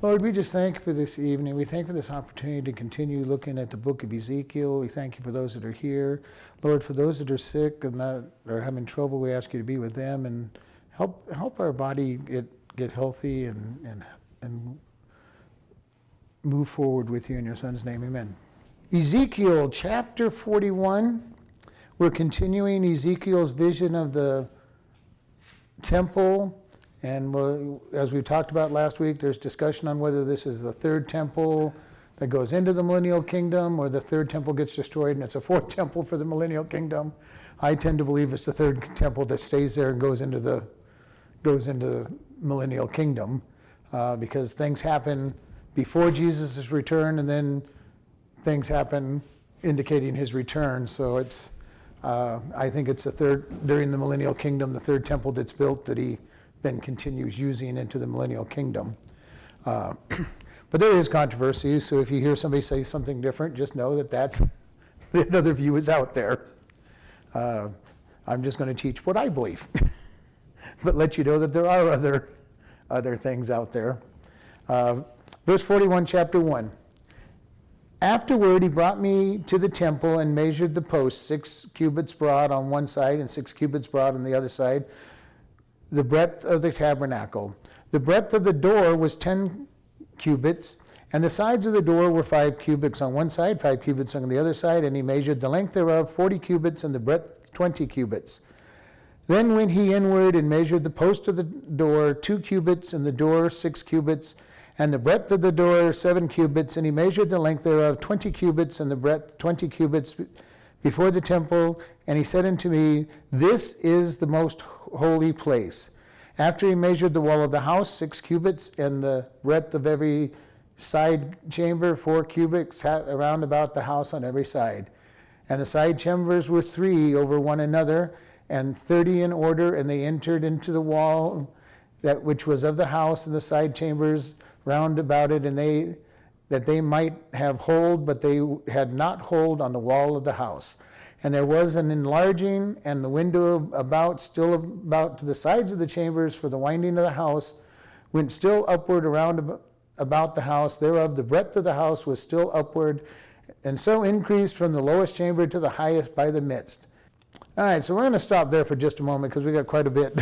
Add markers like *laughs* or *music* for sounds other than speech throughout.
Lord, we just thank you for this evening. We thank you for this opportunity to continue looking at the book of Ezekiel. We thank you for those that are here. Lord, for those that are sick and not, are having trouble, we ask you to be with them and help help our body get, get healthy and, and, and move forward with you in your son's name. Amen. Ezekiel chapter 41. We're continuing Ezekiel's vision of the temple and as we talked about last week, there's discussion on whether this is the third temple that goes into the millennial kingdom or the third temple gets destroyed and it's a *laughs* fourth temple for the millennial kingdom. I tend to believe it's the third temple that stays there and goes into the goes into the millennial kingdom uh, because things happen before Jesus' return and then things happen indicating his return. So it's uh, I think it's the third during the millennial kingdom, the third temple that's built that he then continues using into the millennial kingdom. Uh, *clears throat* but there is controversy, so if you hear somebody say something different, just know that that's *laughs* another view is out there. Uh, I'm just going to teach what I believe, *laughs* but let you know that there are other other things out there. Uh, verse 41, chapter 1. Afterward, he brought me to the temple and measured the posts, six cubits broad on one side and six cubits broad on the other side, the breadth of the tabernacle. The breadth of the door was 10 cubits, and the sides of the door were 5 cubits on one side, 5 cubits on the other side, and he measured the length thereof 40 cubits, and the breadth 20 cubits. Then went he inward and measured the post of the door 2 cubits, and the door 6 cubits, and the breadth of the door 7 cubits, and he measured the length thereof 20 cubits, and the breadth 20 cubits before the temple, and he said unto me, This is the most holy place. After he measured the wall of the house, six cubits, and the breadth of every side chamber, four cubits around about the house on every side. And the side chambers were three over one another, and thirty in order, and they entered into the wall that which was of the house, and the side chambers round about it, and they that they might have hold, but they had not hold on the wall of the house. And there was an enlarging, and the window about, still about to the sides of the chambers for the winding of the house, went still upward around about the house. Thereof, the breadth of the house was still upward, and so increased from the lowest chamber to the highest by the midst. All right, so we're going to stop there for just a moment because we got quite a bit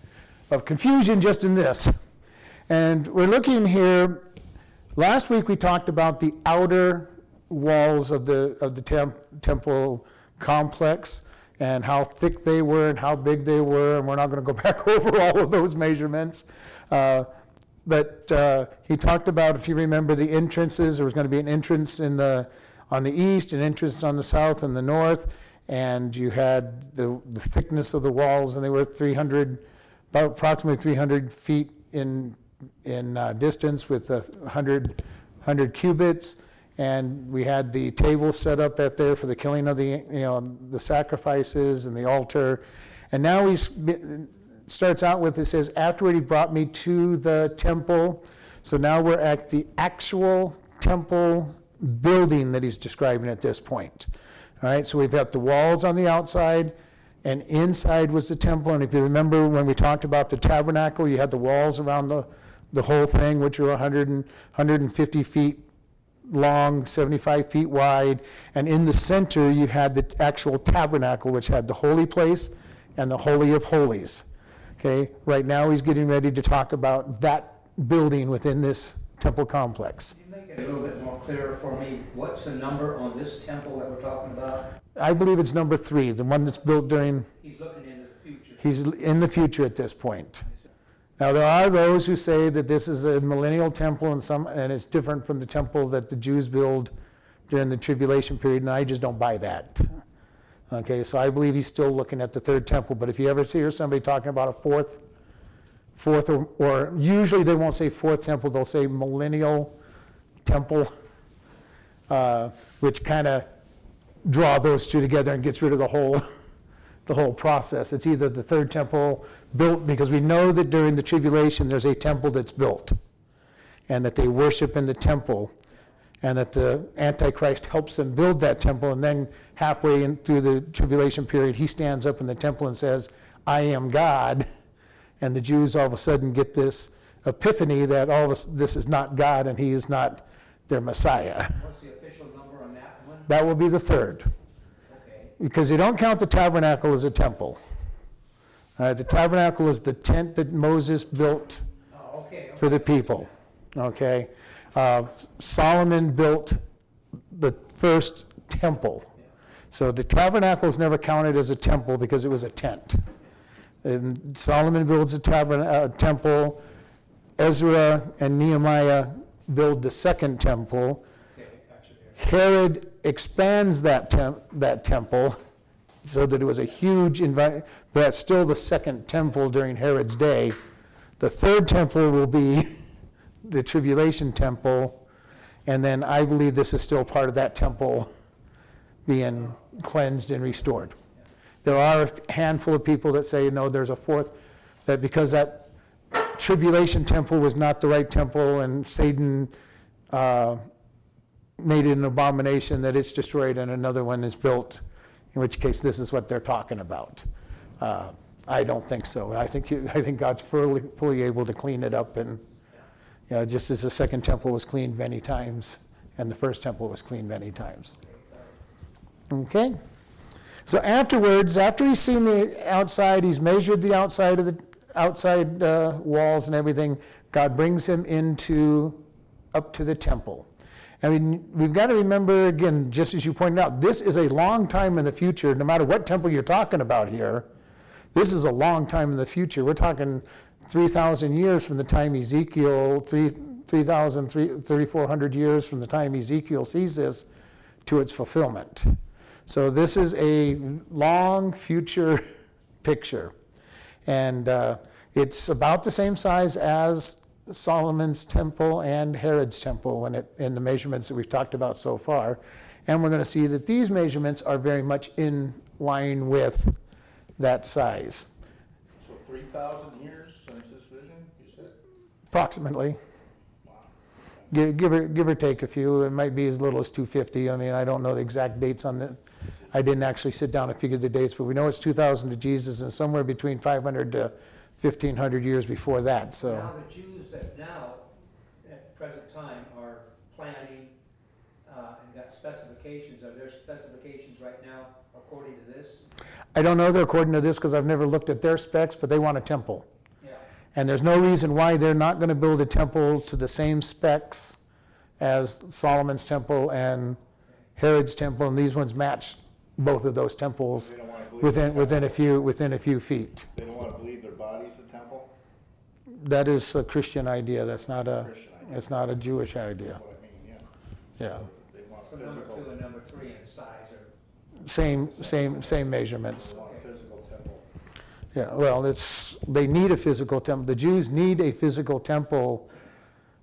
*laughs* of confusion just in this. And we're looking here Last week we talked about the outer walls of the, of the temp, temple complex and how thick they were and how big they were, and we're not going to go *laughs* back over all of those measurements. Uh, but uh, he talked about, if you remember, the entrances. There was going to be an entrance in the on the east, an entrance on the south and the north, and you had the, the thickness of the walls, and they were 300, about approximately 300 feet in in uh, distance with a 100, 100 cubits. And we had the table set up at there for the killing of the, you know, the sacrifices and the altar. And now he starts out with, it says, afterward he brought me to the temple. So now we're at the actual temple building that he's describing at this point. All right, so we've got the walls on the outside, and inside was the temple. And if you remember when we talked about the tabernacle, you had the walls around the the whole thing, which are 100 and, 150 feet long, 75 feet wide, and in the center you had the actual tabernacle, which had the holy place and the holy of holies. Okay, right now he's getting ready to talk about that building within this temple complex. Can you make it a little bit more clear for me? What's the number on this temple that we're talking about? I believe it's number three, the one that's built during. He's looking into the future. He's in the future at this point. Now, there are those who say that this is a millennial temple and some, and it's different from the temple that the Jews build during the tribulation period, and I just don't buy that. Okay, so I believe he's still looking at the third temple, but if you ever hear somebody talking about a fourth, fourth, or, or usually they won't say fourth temple, they'll say millennial temple, uh, which kind of draw those two together and gets rid of the whole the whole process. It's either the third temple built, because we know that during the tribulation there's a temple that's built, and that they worship in the temple, and that the Antichrist helps them build that temple, and then halfway in, through the tribulation period, he stands up in the temple and says, I am God. And the Jews all of a sudden get this epiphany that all of us, this is not God and he is not their Messiah. What's the official number on that one? That will be the third, because you don't count the tabernacle as a temple. Uh, the tabernacle is the tent that Moses built oh, okay, for the people, okay? Uh, Solomon built the first temple. So the tabernacle is never counted as a temple because it was a tent. And Solomon builds a tabernacle, temple, Ezra and Nehemiah build the second temple. Herod expands that that temple so that it was a huge but that's still the second temple during Herod's day. The third temple will be *laughs* the tribulation temple, and then I believe this is still part of that temple being cleansed and restored. There are a handful of people that say, no, there's a fourth, that because that tribulation temple was not the right temple and Satan uh, made it an abomination, that it's destroyed and another one is built, in which case this is what they're talking about. Uh, I don't think so. I think, you- I think God's fully, fully able to clean it up and, you know, just as the second temple was cleaned many times and the first temple was cleaned many times. Okay? So afterwards, after he's seen the outside, he's measured the outside of the outside uh, walls and everything, God brings him into up to the temple. I mean, we've got to remember again, just as you pointed out, this is a long time in the future. No matter what temple you're talking about here, this is a long time in the future. We're talking 3,000 years from the time Ezekiel, 3, 3,000, 3,400 years from the time Ezekiel sees this to its fulfillment. So this is a long future *laughs* picture. And uh, it's about the same size as Solomon's temple and Herod's temple when it, in the measurements that we've talked about so far. And we're going to see that these measurements are very much in line with that size, So three thousand years since this vision, you said? approximately. Wow. Gi- Give or, give or take a few, it might be as little as 250. I mean, I don't know the exact dates on that. I didn't actually sit down and figure the dates, but we know it's 2000 to Jesus and somewhere between 500 to 1500 years before that, so. Now, that now, at the present time, are planning, uh, and got specifications, are there specifications right now according to this? I don't know they're according to this because I've never looked at their specs, but they want a temple. Yeah, And there's no reason why they're not going to build a temple to the same specs as Solomon's temple and Herod's temple, and these ones match both of those temples They don't wanna believe. within, within a few, within a few feet. They don't wanna believe their body's the temple? That is a Christian idea, that's not a, Christian idea. it's not a Jewish idea, That's what I mean, yeah. yeah. They want so number physical, two and number three in size are, Same, same, same measurements. they want a physical temple. Yeah, well, it's, they need a physical temple. The Jews need a physical temple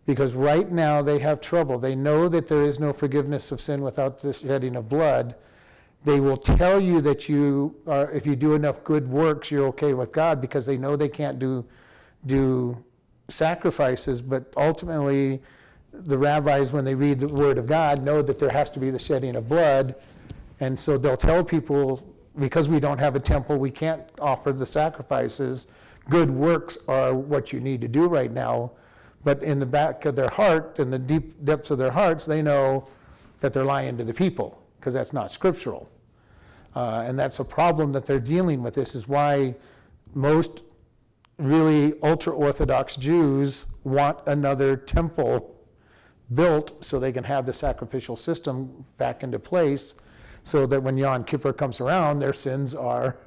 because right now they have trouble. They know that there is no forgiveness of sin without the shedding of blood. They will tell you that you are, if you do enough good works, you're okay with God because they know they can't do, do sacrifices, but ultimately, the rabbis, when they read the Word of God, know that there has to be the shedding of blood. And so they'll tell people, because we don't have a temple, we can't offer the sacrifices. Good works are what you need to do right now. But in the back of their heart, in the deep depths of their hearts, they know that they're lying to the people, because that's not scriptural. Uh, and that's a problem that they're dealing with. This is why most really ultra Orthodox Jews want another temple built so they can have the sacrificial system back into place so that when Yom Kippur comes around, their sins are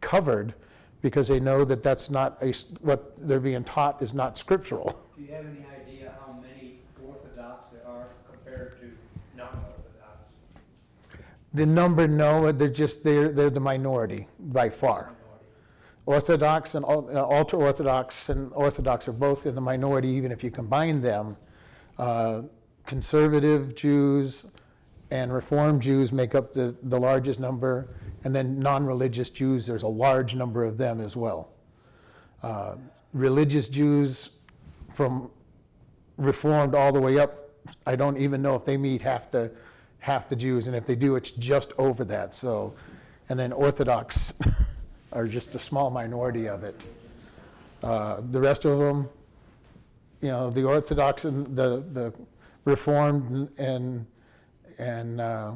covered because they know that that's not a, what they're being taught is not scriptural. do you have any idea how many Orthodox there are compared to non-Orthodox? The number, no, they're just, they're, they're the minority by far. Orthodox and uh, ultra-Orthodox and Orthodox are both in the minority, even if you combine them. Uh, Conservative Jews and Reform Jews make up the, the largest number, and then non-religious Jews, there's a large number of them as well. Uh, Religious Jews from Reformed all the way up, I don't even know if they meet half the, half the Jews, and if they do, it's just over that, so. And then Orthodox *laughs* are just a small minority of it. Uh, The rest of them you know, the Orthodox and the, the Reformed and, and uh,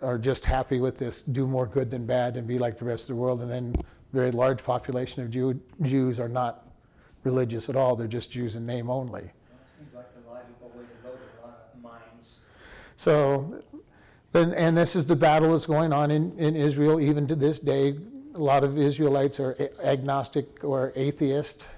are just happy with this, do more good than bad and be like the rest of the world. And then a very large population of Jew, Jews are not religious at all. They're just Jews in name only. Like the logical way to go a lot of minds. So, then, and this is the battle that's going on in, in Israel even to this day. A lot of Israelites are agnostic or atheist,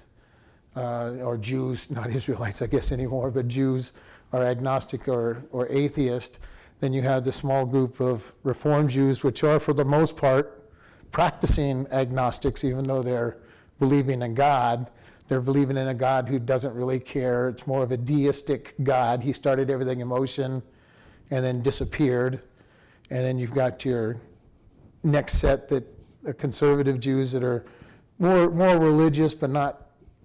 uh, or Jews, *laughs* not Israelites, I guess anymore, but Jews are agnostic or, or atheist. Then you have the small group of Reform Jews, which are, for the most part, practicing agnostics, even though they're believing in God. They're believing in a God who doesn't really care. It's more of a deistic God. He started everything in motion and then disappeared. And then you've got your next set that uh, conservative Jews that are more more religious, but not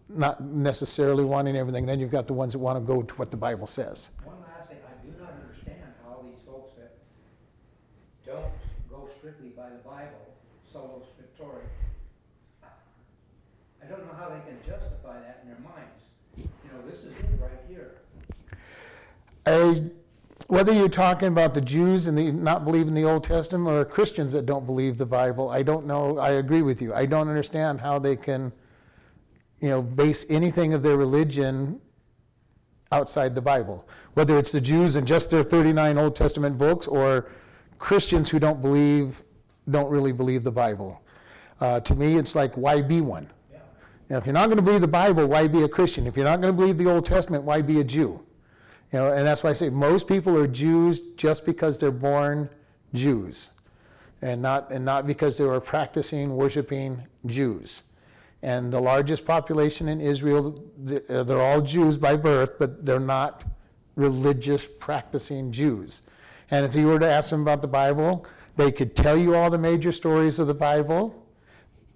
not necessarily wanting everything. Then you've got the ones that want to go to what the Bible says. One last thing, I do not understand how these folks that don't go strictly by the Bible, sola scriptura, I don't know how they can justify that in their minds. You know, this is it right here. I, whether you're talking about the Jews and the not believing the Old Testament or Christians that don't believe the Bible, I don't know. I agree with you. I don't understand how they can, you know, base anything of their religion outside the Bible. Whether it's the Jews and just their 39 Old Testament books or Christians who don't believe, don't really believe the Bible. Uh, to me, it's like, why be one? Now, if you're not going to believe the Bible, why be a Christian? If you're not going to believe the Old Testament, why be a Jew? You know, and that's why I say most people are Jews just because they're born Jews, and not and not because they were practicing worshiping Jews. And the largest population in Israel, uh, they're all Jews by birth, but they're not religious practicing Jews. And if you were to ask them about the Bible, they could tell you all the major stories of the Bible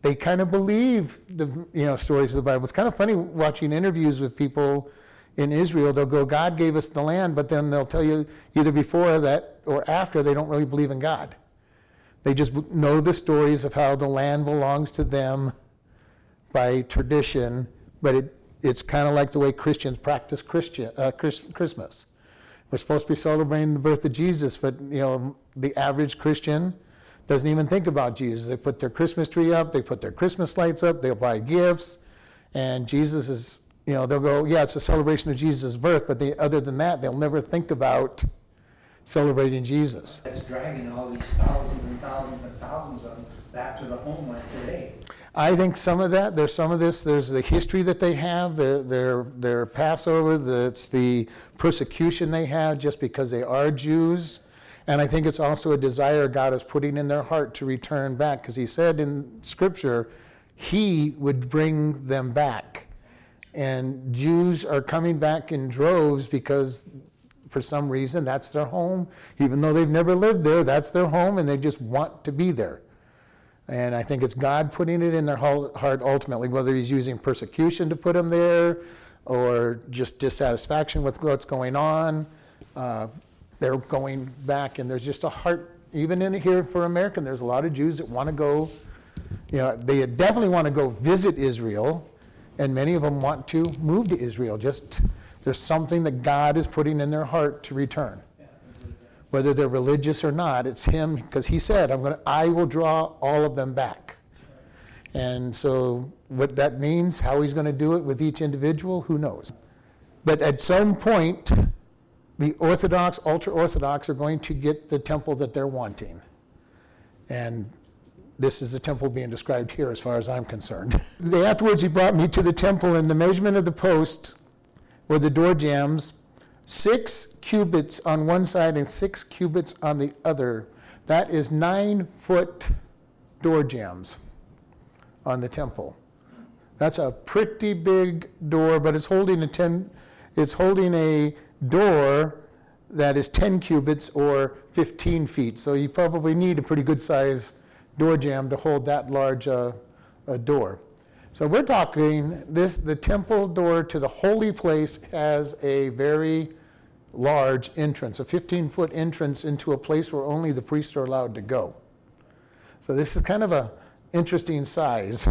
they kind of believe the you know stories of the Bible. It's kind of funny watching interviews with people in Israel. They'll go, "God gave us the land," but then they'll tell you either before that or after they don't really believe in God. They just know the stories of how the land belongs to them by tradition, but it, it's kind of like the way Christians practice Christian, uh, Chris, Christmas. We're supposed to be celebrating the birth of Jesus, but you know the average Christian doesn't even think about Jesus. They put their Christmas tree up, they put their Christmas lights up, they'll buy gifts, and Jesus is, you know, they'll go, yeah, it's a celebration of Jesus' birth, but they, other than that, they'll never think about celebrating Jesus. That's dragging all these thousands and thousands and thousands of them back to the homeland today. I think some of that, there's some of this, there's the history that they have, their, their, their Passover, it's the persecution they have just because they are Jews. And I think it's also a desire God is putting in their heart to return back, because He said in Scripture, He would bring them back. And Jews are coming back in droves because for some reason that's their home. Even though they've never lived there, that's their home, and they just want to be there. And I think it's God putting it in their heart ultimately, whether He's using persecution to put them there or just dissatisfaction with what's going on. Uh, they're going back, and there's just a heart, even in here for American, there's a lot of Jews that want to go, you know, they definitely want to go visit Israel, and many of them want to move to Israel. Just there's something that God is putting in their heart to return whether they're religious or not. It's him because he said, "I'm to. I will draw all of them back." And so, what that means, how he's going to do it with each individual, who knows? But at some point, the Orthodox, ultra Orthodox, are going to get the temple that they're wanting, and this is the temple being described here, as far as I'm concerned. *laughs* They- Afterwards, he brought me to the temple, and the measurement of the post were the door jambs, six cubits on one side and six cubits on the other. That is nine foot door jambs on the temple. That's a pretty big door, but it's holding a ten, it's holding a door that is 10 cubits or 15 feet. So you probably need a pretty good size door jamb to hold that large uh, a door. So we're talking this the temple door to the holy place has a very large entrance, a 15 foot entrance into a place where only the priests are allowed to go. So this is kind of a interesting size.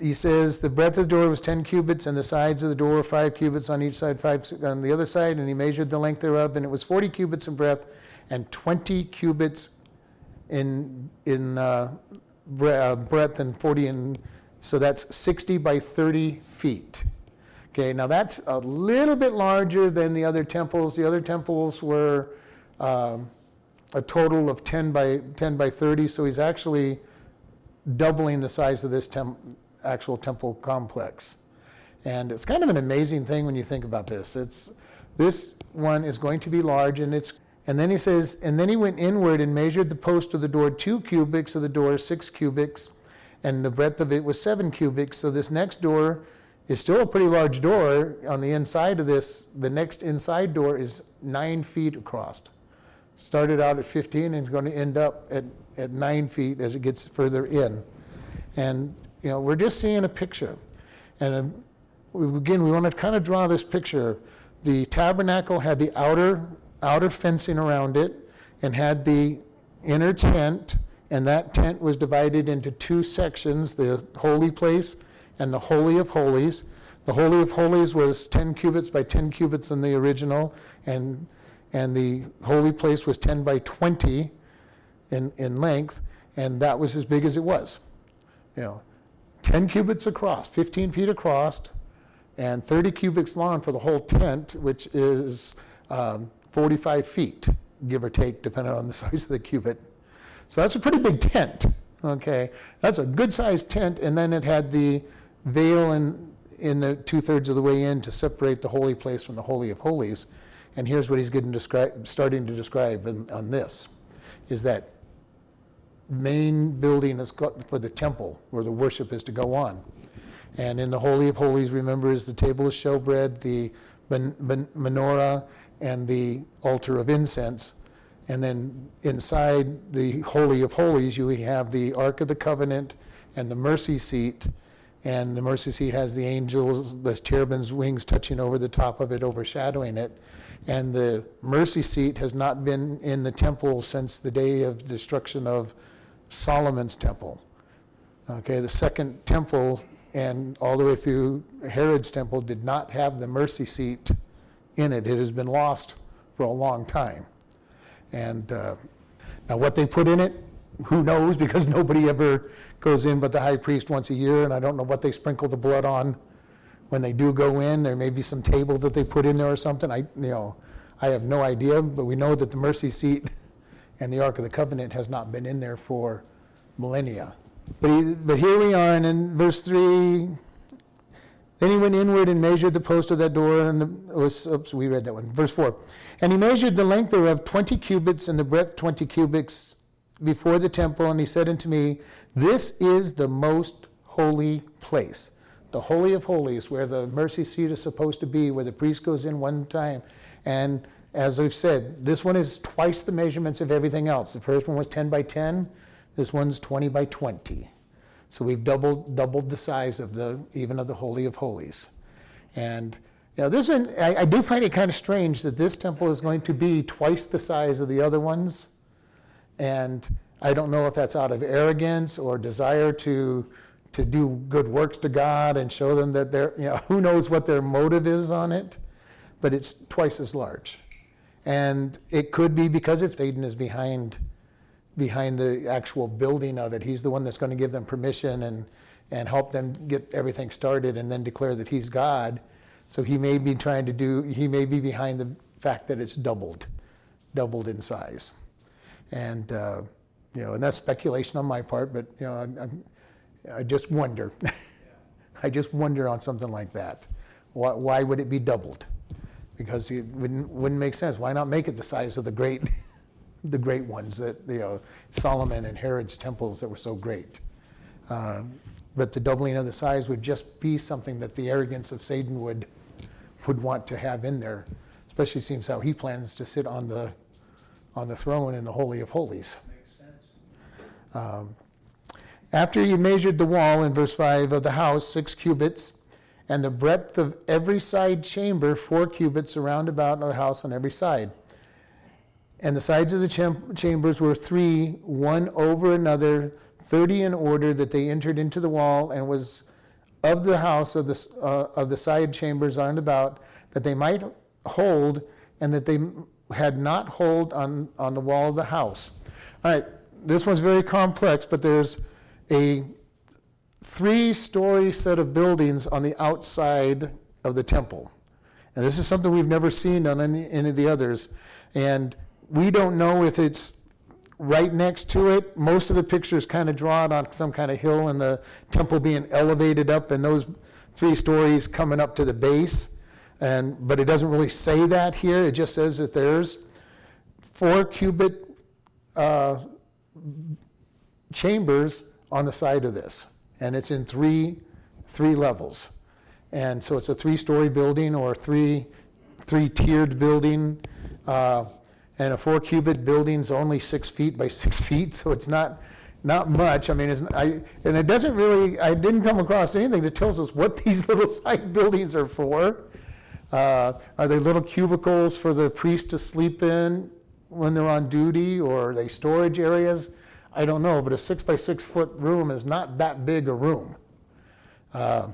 he says the breadth of the door was 10 cubits, and the sides of the door were 5 cubits on each side, 5 on the other side, and he measured the length thereof, and it was 40 cubits in breadth and 20 cubits in, in uh, uh, breadth and 40 in, so that's 60 by 30 feet. Okay, now that's a little bit larger than the other temples. The other temples were um, a total of 10 by 10 by 30, so he's actually doubling the size of this tem- actual temple complex. And it's kind of an amazing thing when you think about this. It's this one is going to be large, and it's and then he says, and then he went inward and measured the post of the door two cubits of the door six cubits, and the breadth of it was seven cubits. So this next door is still a pretty large door. On the inside of this, the next inside door is nine feet across. Started out at 15 and is going to end up at, at nine feet as it gets further in. And, you know, we're just seeing a picture. And um, again, we want to kind of draw this picture. The tabernacle had the outer, outer fencing around it and had the inner tent, and that tent was divided into two sections the holy place and the Holy of Holies. The Holy of Holies was 10 cubits by 10 cubits in the original, and, and the holy place was 10 by 20 in, in length, and that was as big as it was. You know, 10 cubits across, 15 feet across, and 30 cubits long for the whole tent, which is um, 45 feet, give or take, depending on the *laughs* size of the cubit. So that's a pretty big tent. Okay, that's a good sized tent, and then it had the veil in, in the two thirds of the way in to separate the holy place from the holy of holies. And here's what he's getting describe, starting to describe in, on this: is that main building is for the temple where the worship is to go on. And in the Holy of Holies, remember, is the table of showbread, the men- men- menorah, and the altar of incense. And then inside the Holy of Holies, you have the Ark of the Covenant and the mercy seat. And the mercy seat has the angels, the cherubim's wings touching over the top of it, overshadowing it. And the mercy seat has not been in the temple since the day of destruction of Solomon's temple. Okay, the second temple and all the way through Herod's temple did not have the mercy seat in it. It has been lost for a long time. And uh, now, what they put in it, who knows? *laughs* Because nobody ever goes in but the high priest once a year, and I don't know what they sprinkle the blood on when they do go in. There may be some table that they put in there or something. I, you know, I have no idea, but we know that the mercy seat *laughs* and the Ark of the Covenant has not been in there for millennia. But, he, but here we are, and in verse 3, then he went inward and measured the post of that door, and the, oh, was, oops, we read that one. Verse 4. And he measured the length thereof 20 cubits, and the breadth 20 cubits before the temple, and he said unto me, This is the most holy place, the Holy of Holies, where the mercy seat is supposed to be, where the priest goes in one time. And as I've said, this one is twice the measurements of everything else. The first one was 10 by 10, this one's 20 by 20. So we've doubled, doubled the size of the, even of the Holy of Holies. And know, this one, I, I do find it kind of strange that this temple is going to be twice the size of the other ones. And I don't know if that's out of arrogance or desire to, to do good works to God and show them that they're, you know, *laughs* who knows what their motive is on it, but it's twice as large. And it could be because it's Satan is behind behind the actual building of it. He's the one that's going to give them permission and, and help them get everything started and then declare that he's God. So he may be trying to do, he may be behind the fact that it's doubled, doubled in size. And, uh, you know, and that's speculation on my part, but, you know, I, I, I just wonder. *laughs* I just wonder on something like that. Why, why would it be doubled? Because it wouldn't, wouldn't make sense. Why not make it the size of the great *laughs* the great ones that, you know, Solomon and Herod's temples that were so great. Uh, but the doubling of the size would just be something that the arrogance of Satan would, would want to have in there, especially seems how he plans to sit on the, on the throne in the Holy of Holies. Um, after he measured the wall in verse 5 of the house, six cubits, and the breadth of every side chamber, four cubits around about the house on every side. And the sides of the cham- chambers were three, one over another, thirty in order, that they entered into the wall, and was of the house of the, uh, of the side chambers round about that they might hold and that they had not hold on, on the wall of the house. All right, this one's very complex, but there's a three-story set of buildings on the outside of the temple. And this is something we've never seen on any, any of the others. And we don't know if it's right next to it. Most of the pictures kind of draw it on some kind of hill and the temple being elevated up and those three stories coming up to the base. And, but it doesn't really say that here. It just says that there's four cubit uh, chambers on the side of this. And it's in three, three levels. And so it's a three-story building or three, three-tiered building. Uh, And a four-cubit building's only six feet by *laughs* six feet, so it's not, not much. I mean, it's, I, and it doesn't really, I didn't come across anything that tells us what *laughs* these little side buildings are for. Uh, Are they little cubicles for the priest to sleep in when they're on duty, or are they storage areas? I don't know, but a six by six foot room is not that big a room. Uh,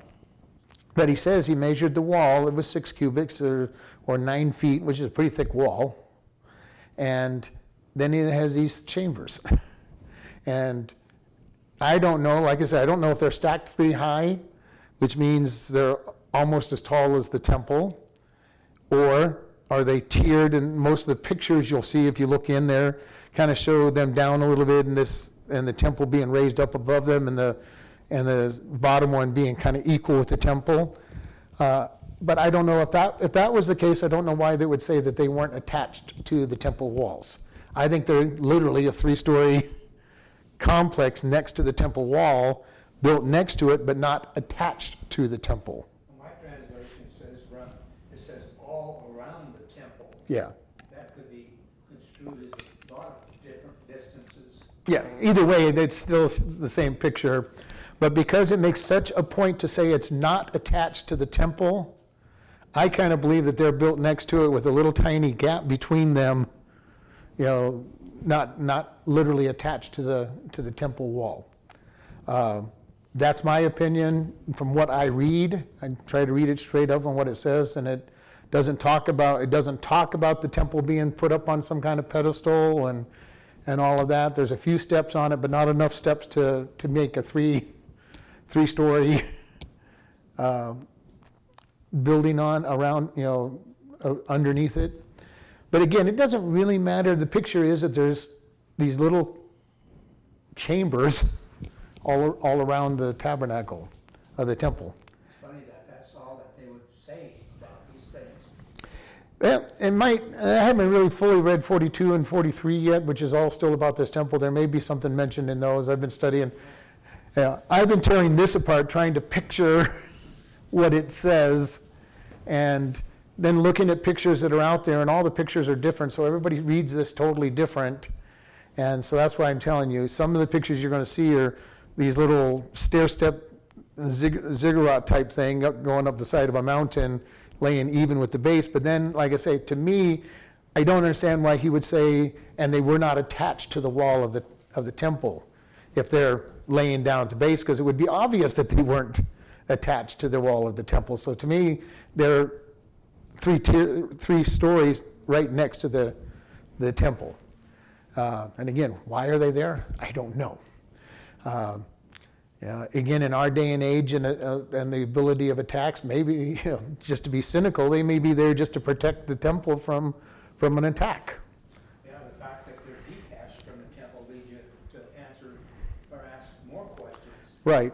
But he says he measured the wall, it was six cubits or, or nine feet, which is a pretty thick wall. And then he has these chambers. *laughs* And I don't know, like I said, I don't know if they're stacked three high, which means they're almost as tall as the temple, or are they tiered? And most of the pictures you'll see if you look in there kind of show them down a little bit, and this and the temple being raised up above them, and the and the bottom one being kind of equal with the temple. Uh, but I don't know if that if that was the case. I don't know why they would say that they weren't attached to the temple walls. I think they're literally a three-story complex next to the temple wall, built next to it, but not attached to the temple. My translation says, it says all around the temple. Yeah. That could be construed as a lot of different distances. Yeah, either way, it's still the same picture. But because it makes such a point to say it's not attached to the temple, I kind of believe that they're built next to it with a little tiny gap between them, you know, not, not literally attached to the, to the temple wall. Uh, That's my opinion from what I read. I try to read it straight up on what it says, and it doesn't talk about, it doesn't talk about the temple being put up on some kind of pedestal and, and all of that. There's a few steps on it, but not enough steps to, to make a three, three-story *laughs* uh, building on, around, you know, uh, underneath it. But again, it doesn't really matter. The picture is that there's these little chambers *laughs* all, all around the tabernacle, of the temple. It's funny that that's all that they would say about these things. Well, it might, I haven't really fully read 42 and 43 yet, which is all still about this temple. There may be something mentioned in those. I've been studying. Yeah, I've been tearing this apart, trying to picture *laughs* what it says, and then looking at pictures that are out there, and all the pictures are different, so everybody reads this totally different. And so that's why I'm telling you, some of the pictures you're going to see are these little stair step zig- ziggurat type thing going up the side of a mountain, laying even with the base. But then, like I say, to me, I don't understand why he would say, and they were not attached to the wall of the, of the temple, if they're laying down at the base, because it would be obvious that they weren't attached to the wall of the temple. So to me, they're three tier, three stories right next to the, the temple. Uh, and again, why are they there? I don't know. Um, yeah, again, in our day and age and, uh, and the ability of attacks, maybe *laughs* you know, just to be cynical, they may be there just to protect the temple from, from an attack. Yeah, the fact that they're detached from the temple leads you to answer or ask more questions. Right.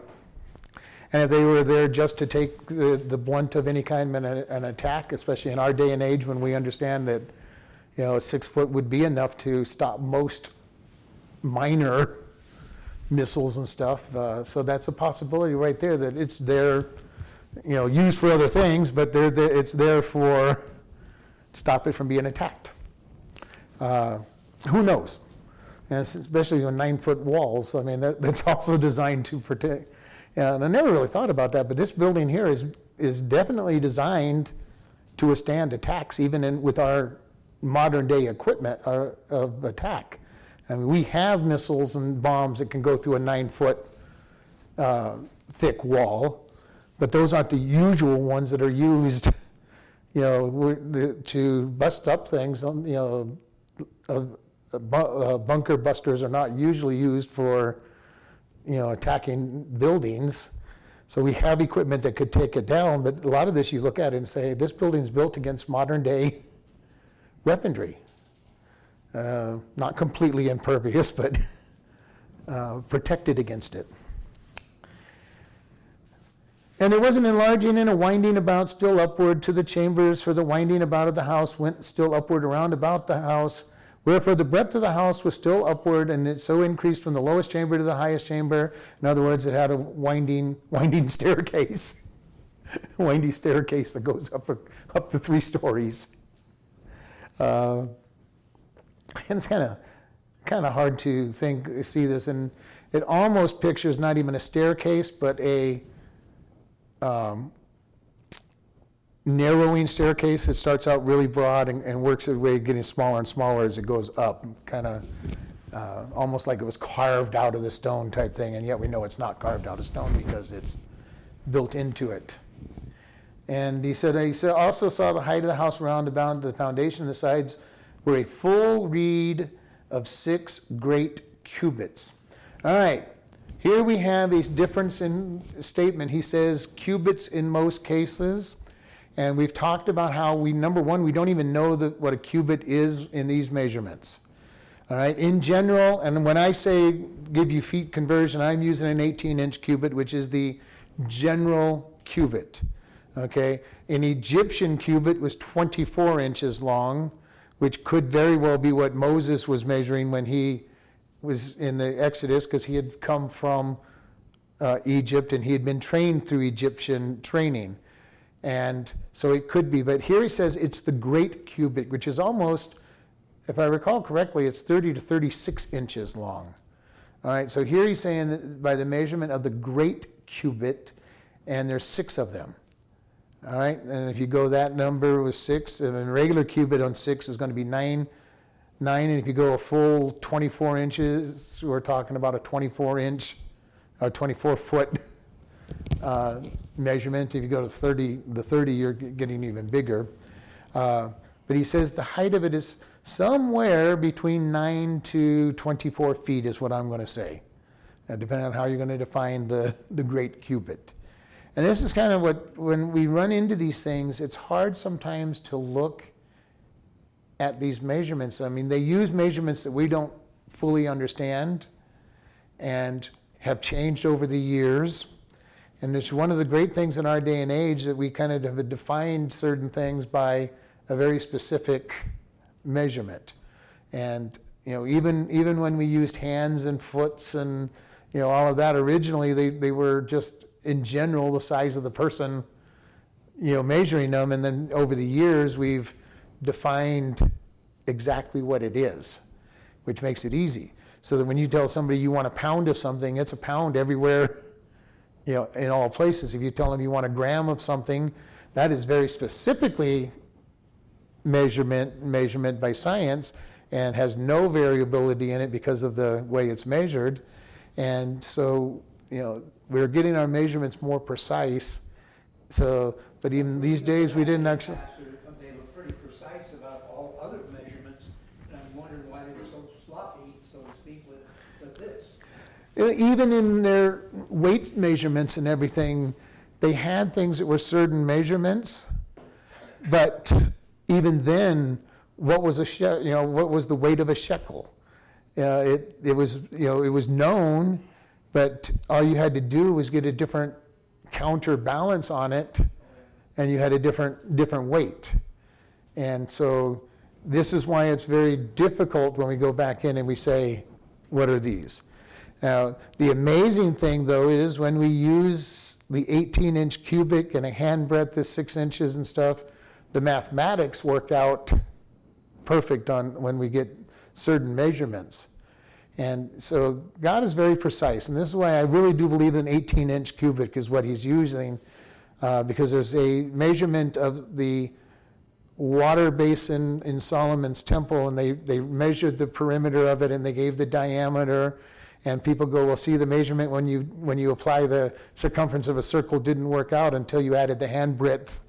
And if they were there just to take the, the blunt of any kind of an, an attack, especially in our day and age when we understand that, you know, six foot would be enough to stop most minor *laughs* missiles and stuff. Uh, so that's a possibility right there that it's there, you know, used for other things, but they're, there- it's there for stop it from being attacked. Uh, who knows? And especially on nine foot walls, I mean, that, that's *laughs* also designed to protect. And I never really thought about that, but this building here is, is definitely designed to withstand attacks, even in, with our modern day equipment of attack. I mean, we have missiles and bombs that can go through a nine foot uh, thick wall, but those aren't the usual ones that are used, *laughs* you know, to bust up things, um, you know, uh, bunker busters are not usually used for, you know, attacking buildings. So we have equipment that could take it down, but a lot of this you look at and say, this building's built against modern day *laughs* weaponry. Uh, Not completely impervious, *laughs* but uh, protected against it. And there was an enlarging and a winding about still upward to the chambers, for the winding about of the house went still upward around about the house. Wherefore the breadth of the house was still upward, and it so increased from the lowest chamber to the highest chamber. In other words, it had a winding, *laughs* winding staircase, *laughs* windy staircase that goes up, up to three stories. Uh, and it's kind of, kind of hard to think, see this, and it almost pictures not even a staircase, but a um, narrowing staircase. It starts out really broad and, and works its way, getting smaller and smaller as it goes up, kind of uh, almost like it was carved out of the stone type thing, and yet we know it's not carved out of stone because it's built into it. And he said, he said, also saw the height of the house round about the foundation the sides were a full reed of six great cubits. All right, here we have a difference in statement. He says cubits in most cases. And we've talked about how we, number one, we don't even know what a cubit is in these measurements. All right, in general, and when I say give you feet conversion, I'm using an 18 inch cubit, which is the general cubit. Okay, an Egyptian cubit was 24 inches long, which could very well be what Moses was measuring when he was in the Exodus, because he had come from uh, Egypt and he had been trained through Egyptian training. And so it could be, but here he says it's the great cubit, which is almost, if I recall correctly, it's 30 to 36 inches long. All right, so here he's saying that by the measurement of the great cubit, and there's six of them. All right, and if you go that number with six, and a regular cubit on six is going to be nine, nine, and if you go a full 24 inches, we're talking about a 24 inch, or 24 foot uh, measurement. If you go to 30, the 30, you're getting even bigger. Uh, But he says the height of it is somewhere between 9 to 24 feet, is what I'm going to say, uh, depending on how you're going to define the, the great cubit. And this is kind of what, when we run into these things, it's hard sometimes to look at these measurements. I mean, they use measurements that we don't fully understand and have changed over the years. And it's one of the great things in our day and age that we kind of have defined certain things by a very specific measurement. And you know, even even when we used hands and foots and you know all of that originally, they, they were just in general the size of the person, you know, measuring them. And then over the years, we've defined exactly what it is, which makes it easy. So that when you tell somebody you want a pound of something, it's a pound everywhere *laughs* you know, in all places. If you tell them you want a gram of something, that is very specifically measurement measurement by science and has no variability in it because of the way it's measured. And so, you know, we're getting our measurements more precise. So, but even these days, we didn't actually. Pastor, They were pretty precise about all other measurements, and I'm wondering why they were so sloppy, so to speak, with, with this. Uh, Even in their weight measurements and everything, they had things that were certain measurements, but even then, what was a she- you know what was the weight of a shekel? Uh, it it was you know it was known, but all you had to do was get a different counterbalance on it, and you had a different different weight, and so this is why it's very difficult when we go back in and we say, what are these? Now, the amazing thing, though, is when we use the 18 inch cubit and a handbreadth is six inches and stuff, the mathematics work out perfect on when we get certain measurements. And so God is very precise. And this is why I really do believe an 18 inch cubit is what he's using, uh, because there's a measurement of the water basin in Solomon's temple, and they, they measured the perimeter of it and they gave the diameter. And people go, well, see, the measurement when you, when you apply the circumference of a circle didn't work out until you added the hand breadth,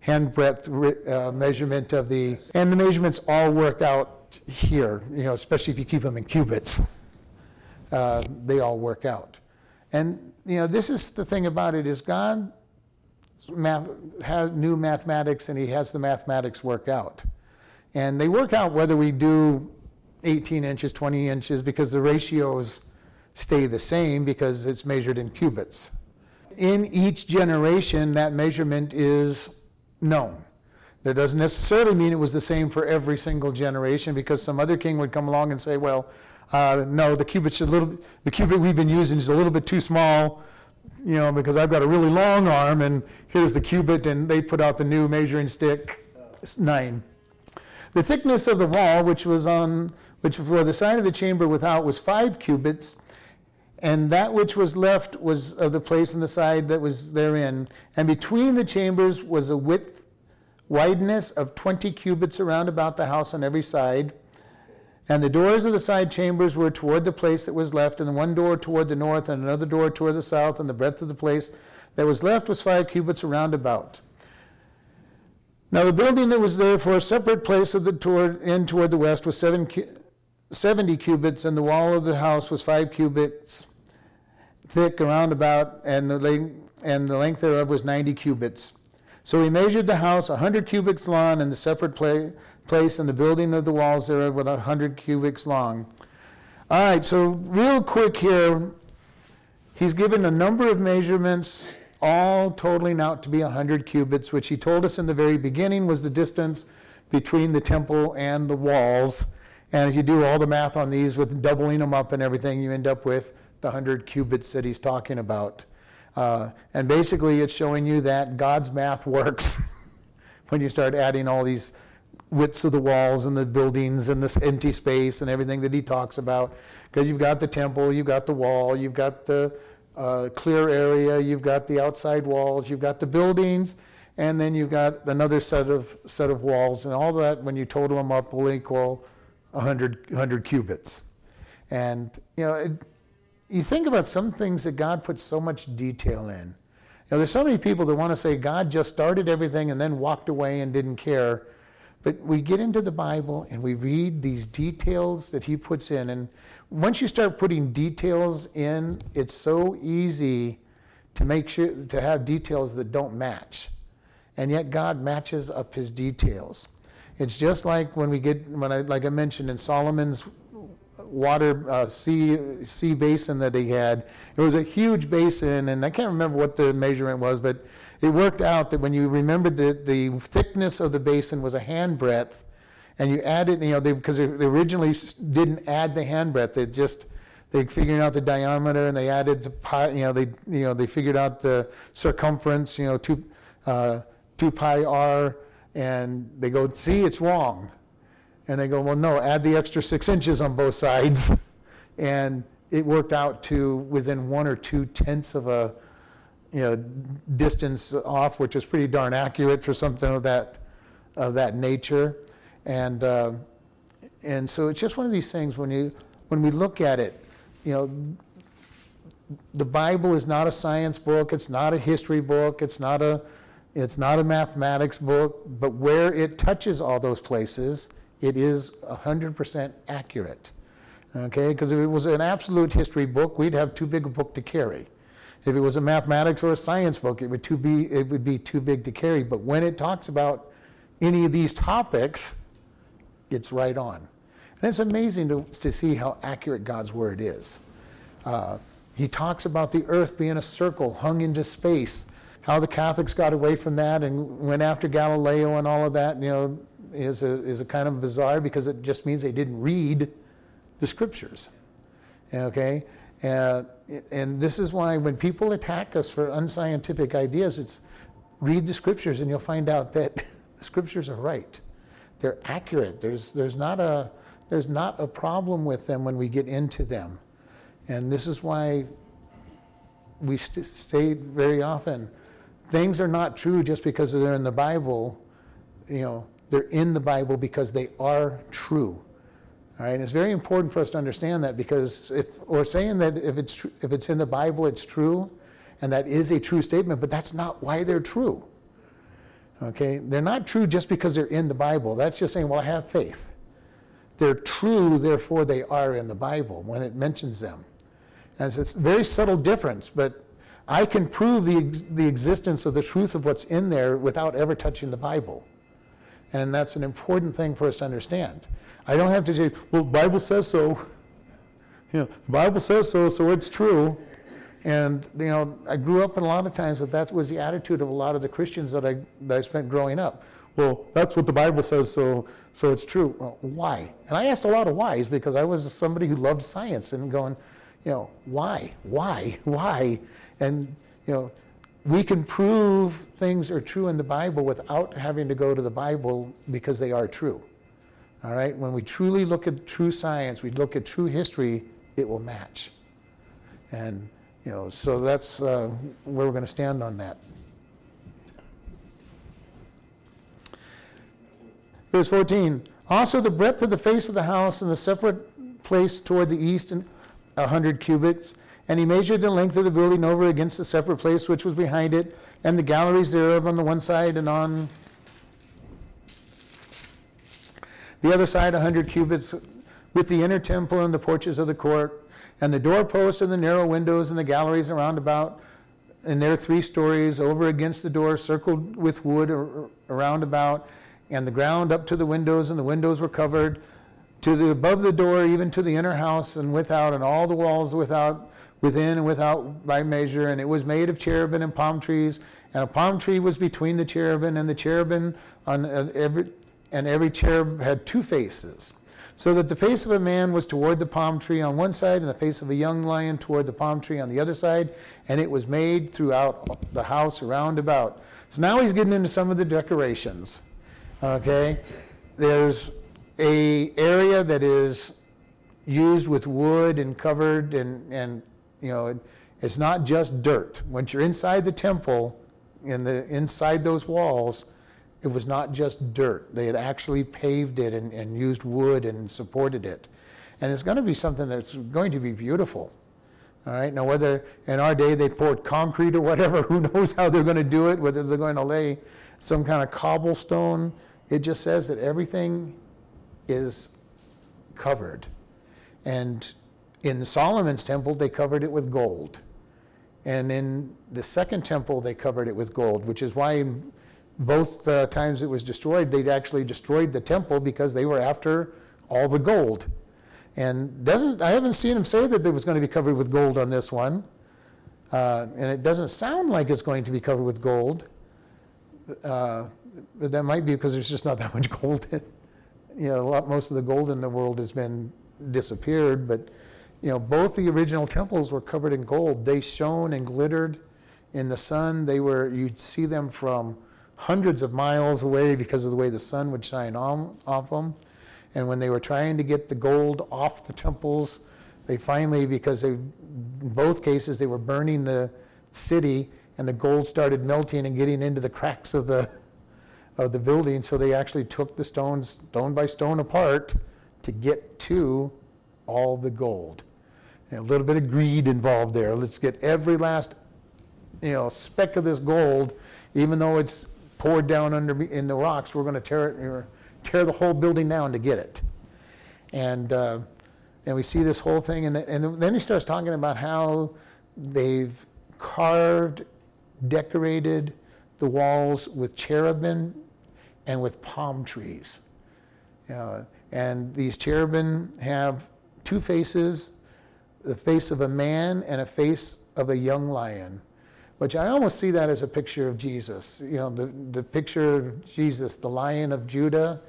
hand breadth uh, measurement of the, and the measurements all work out here, you know, especially if you keep them in cubits. Uh, they all work out. And, you know, this is the thing about it is God math, has new mathematics and he has the mathematics work out. And they work out whether we do 18 inches, 20 inches, because the ratios stay the same because it's measured in cubits. In each generation, that measurement is known. That doesn't necessarily mean it was the same for every single generation because some other king would come along and say, well, uh, no, the cubit's a little, the cubit we've been using is a little bit too small, you know, because I've got a really long arm and here's the cubit and they put out the new measuring stick, nine. The thickness of the wall, which was on, which for the side of the chamber without was five cubits, and that which was left was of the place in the side that was therein. And between the chambers was a width, wideness of 20 cubits around about the house on every side. And the doors of the side chambers were toward the place that was left, and the one door toward the north, and another door toward the south, and the breadth of the place that was left was five cubits around about. Now the building that was there for a separate place of the toward, in toward the west was seven, 70 cubits, and the wall of the house was five cubits thick around about, and the length, and the length thereof was 90 cubits. So he measured the house 100 cubits long, and the separate pla- place, and the building of the walls thereof with 100 cubits long. All right, so real quick here, he's given a number of measurements, all totaling out to be 100 cubits, which he told us in the very beginning was the distance between the temple and the walls. And if you do all the math on these with doubling them up and everything, you end up with the 100 cubits that he's talking about. Uh, and basically, it's showing you that God's math *laughs* works *laughs* when you start adding all these widths of the walls and the buildings and this empty space and everything that he talks about. Because you've got the temple, you've got the wall, you've got the uh, clear area, you've got the outside walls, you've got the buildings, and then you've got another set of set of walls, and all that when you total them up will equal 100, 100 cubits. And, you know, it, you think about some things that God puts so much detail in. You know, there's so many people that want to say God just started everything and then walked away and didn't care. But we get into the Bible and we read these details that He puts in. And once you start putting details in, it's so easy to make sure to have details that don't match. And yet God matches up His details. It's just like when we get, when I, like I mentioned in Solomon's water uh, sea sea basin that he had. It was a huge basin, and I can't remember what the measurement was, but it worked out that when you remembered that the thickness of the basin was a hand breadth, and you added, you know, because they, they, originally didn't add the hand breadth, they just they figured out the diameter and they added the pi, you know, they you know they figured out the circumference, you know, two uh, two pi r, and they go, see, it's wrong. And they go, well, no, add the extra six inches on both sides. *laughs* And it worked out to within one or two tenths of a you know, distance off, which is pretty darn accurate for something of that, of that nature. And, uh, and so it's just one of these things when, you, when we look at it, you know, the Bible is not a science book, it's not a history book, it's not a, it's not a mathematics book, but where it touches all those places, it is 100% accurate. Okay, because if it was an absolute history book, we'd have too big a book to carry. If it was a mathematics or a science book, it would, too be, it would be too big to carry. But when it talks about any of these topics, it's right on. And it's amazing to, to see how accurate God's word is. Uh, he talks about the earth being a circle hung into space, how the Catholics got away from that and went after Galileo and all of that. You know, is a, is a kind of bizarre because it just means they didn't read the scriptures. Okay? Uh, and this is why when people attack us for unscientific ideas, it's read the scriptures and you'll find out that *laughs* the scriptures are right. They're accurate. There's, there's, not a, there's not a problem with them when we get into them. And this is why we st- very often things are not true just because they're in the Bible. You know, they're in the Bible because they are true. All right, it's very important for us to understand that because if we're saying that if it's tr- if it's in the Bible, it's true, and that is a true statement, but that's not why they're true. Okay, they're not true just because they're in the Bible. That's just saying, well, I have faith. They're true, therefore they are in the Bible when it mentions them. And it's a very subtle difference, but I can prove the, the existence of the truth of what's in there without ever touching the Bible. And that's an important thing for us to understand. I don't have to say, well, the Bible says so. *laughs* You know, the Bible says so, so it's true. And, you know, I grew up in a lot of times that that was the attitude of a lot of the Christians that I, that I spent growing up. Well, that's what the Bible says, so, so it's true. Well, why? And I asked a lot of whys because I was somebody who loved science and going, you know, why? Why? *laughs* Why? And, you know, we can prove things are true in the Bible without having to go to the Bible because they are true. All right? When we truly look at true science, we look at true history, it will match. And, you know, so that's uh, where we're going to stand on that. Verse 14. Also, the breadth of the face of the house and the separate place toward the east, and a hundred cubits. And he measured the length of the building over against the separate place which was behind it, and the galleries thereof on the one side and on the other side a hundred cubits, with the inner temple and the porches of the court, and the doorposts and the narrow windows and the galleries around about, and their three stories over against the door, circled with wood around about, and the ground up to the windows, and the windows were covered to the above the door, even to the inner house and without, and all the walls without, within and without by measure. And it was made of cherubim and palm trees, and a palm tree was between the cherubim, and the cherubim on every and every cherub had two faces. So that the face of a man was toward the palm tree on one side, and the face of a young lion toward the palm tree on the other side, and it was made throughout the house around about. So now he's getting into some of the decorations. Okay? There's a area that is used with wood and covered and, and you know, it- it's not just dirt. Once you're inside the temple, in the, inside those walls, it was not just dirt. They had actually paved it and, and used wood and supported it. And it's going to be something that's going to be beautiful. All right, now whether in our day they poured concrete or whatever, *laughs* who knows how they're going to do it, whether they're going to lay some kind of cobblestone. It just says that everything is covered. And in Solomon's temple, they covered it with gold. And in the second temple, they covered it with gold, which is why both uh, times it was destroyed, they'd actually destroyed the temple because they were after all the gold. And doesn't I haven't seen him say that it was going to be covered with gold on this one. Uh, and it doesn't sound like it's going to be covered with gold. Uh, but that might be because there's just not that much gold. *laughs* you know, lot, most of the gold in the world has been disappeared. But you know, both the original temples were covered in gold. They shone and glittered in the sun. They were you'd see them from hundreds of miles away because of the way the sun would shine on, off them. And when they were trying to get the gold off the temples, they finally, because they, in both cases, they were burning the city, and the gold started melting and getting into the cracks of the of the building. So they actually took the stones stone by stone apart to get to all the gold. A little bit of greed involved there. Let's get every last, you know, speck of this gold, even though it's poured down under in the rocks. We're going to tear it, tear the whole building down to get it. And uh, and we see this whole thing, and, and then he starts talking about how they've carved, decorated the walls with cherubim and with palm trees. Know, and these cherubim have two faces the face of a man and a face of a young lion, which I almost see that as a picture of Jesus. You know, the, the picture of Jesus, the lion of Judah,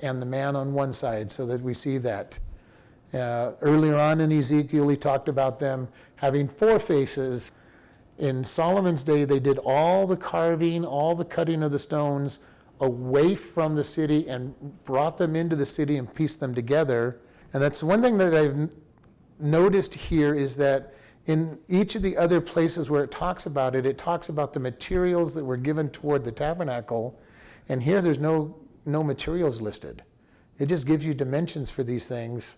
and the man on one side, so that we see that. Uh, earlier on in Ezekiel, he talked about them having four faces. In Solomon's day, they did all the carving, all the cutting of the stones away from the city and brought them into the city and pieced them together. And that's one thing that I've noticed here is that in each of the other places where it talks about it, it talks about the materials that were given toward the tabernacle. And here there's no, no materials listed. It just gives you dimensions for these things.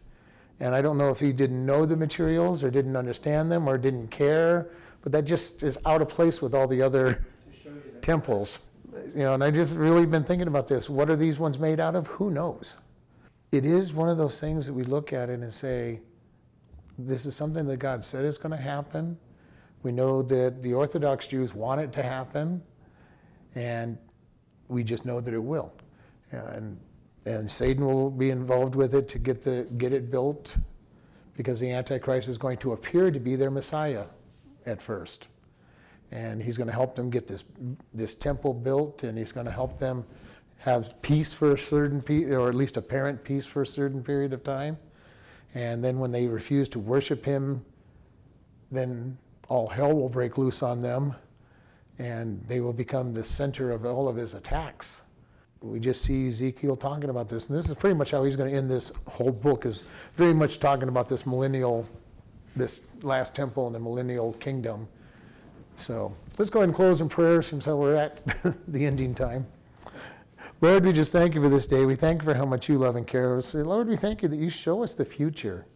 And I don't know if he didn't know the materials or didn't understand them or didn't care, but that just is out of place with all the other *laughs* you temples. You know, and I just really been thinking about this. What are these ones made out of? Who knows? It is one of those things that we look at it and say, this is something that God said is going to happen. We know that the Orthodox Jews want it to happen, and we just know that it will. And, and Satan will be involved with it to get, the, get it built because the Antichrist is going to appear to be their Messiah at first and he's going to help them get this this temple built, and he's going to help them have peace for a certain pe- or at least apparent peace for a certain period of time. And then when they refuse to worship him, then all hell will break loose on them, and they will become the center of all of his attacks. We just see Ezekiel talking about this, and this is pretty much how he's going to end this whole book. Is very much talking about this millennial, this last temple and the millennial kingdom. So let's go ahead and close in prayer since we're at *laughs* the ending time. Lord, we just thank you for this day. We thank you for how much you love and care. for us. Lord, we thank you that you show us the future.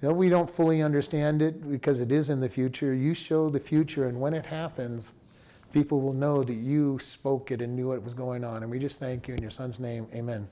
Though we don't fully understand it because it is in the future, you show the future, and when it happens, people will know that you spoke it and knew what was going on. And we just thank you in your son's name. Amen.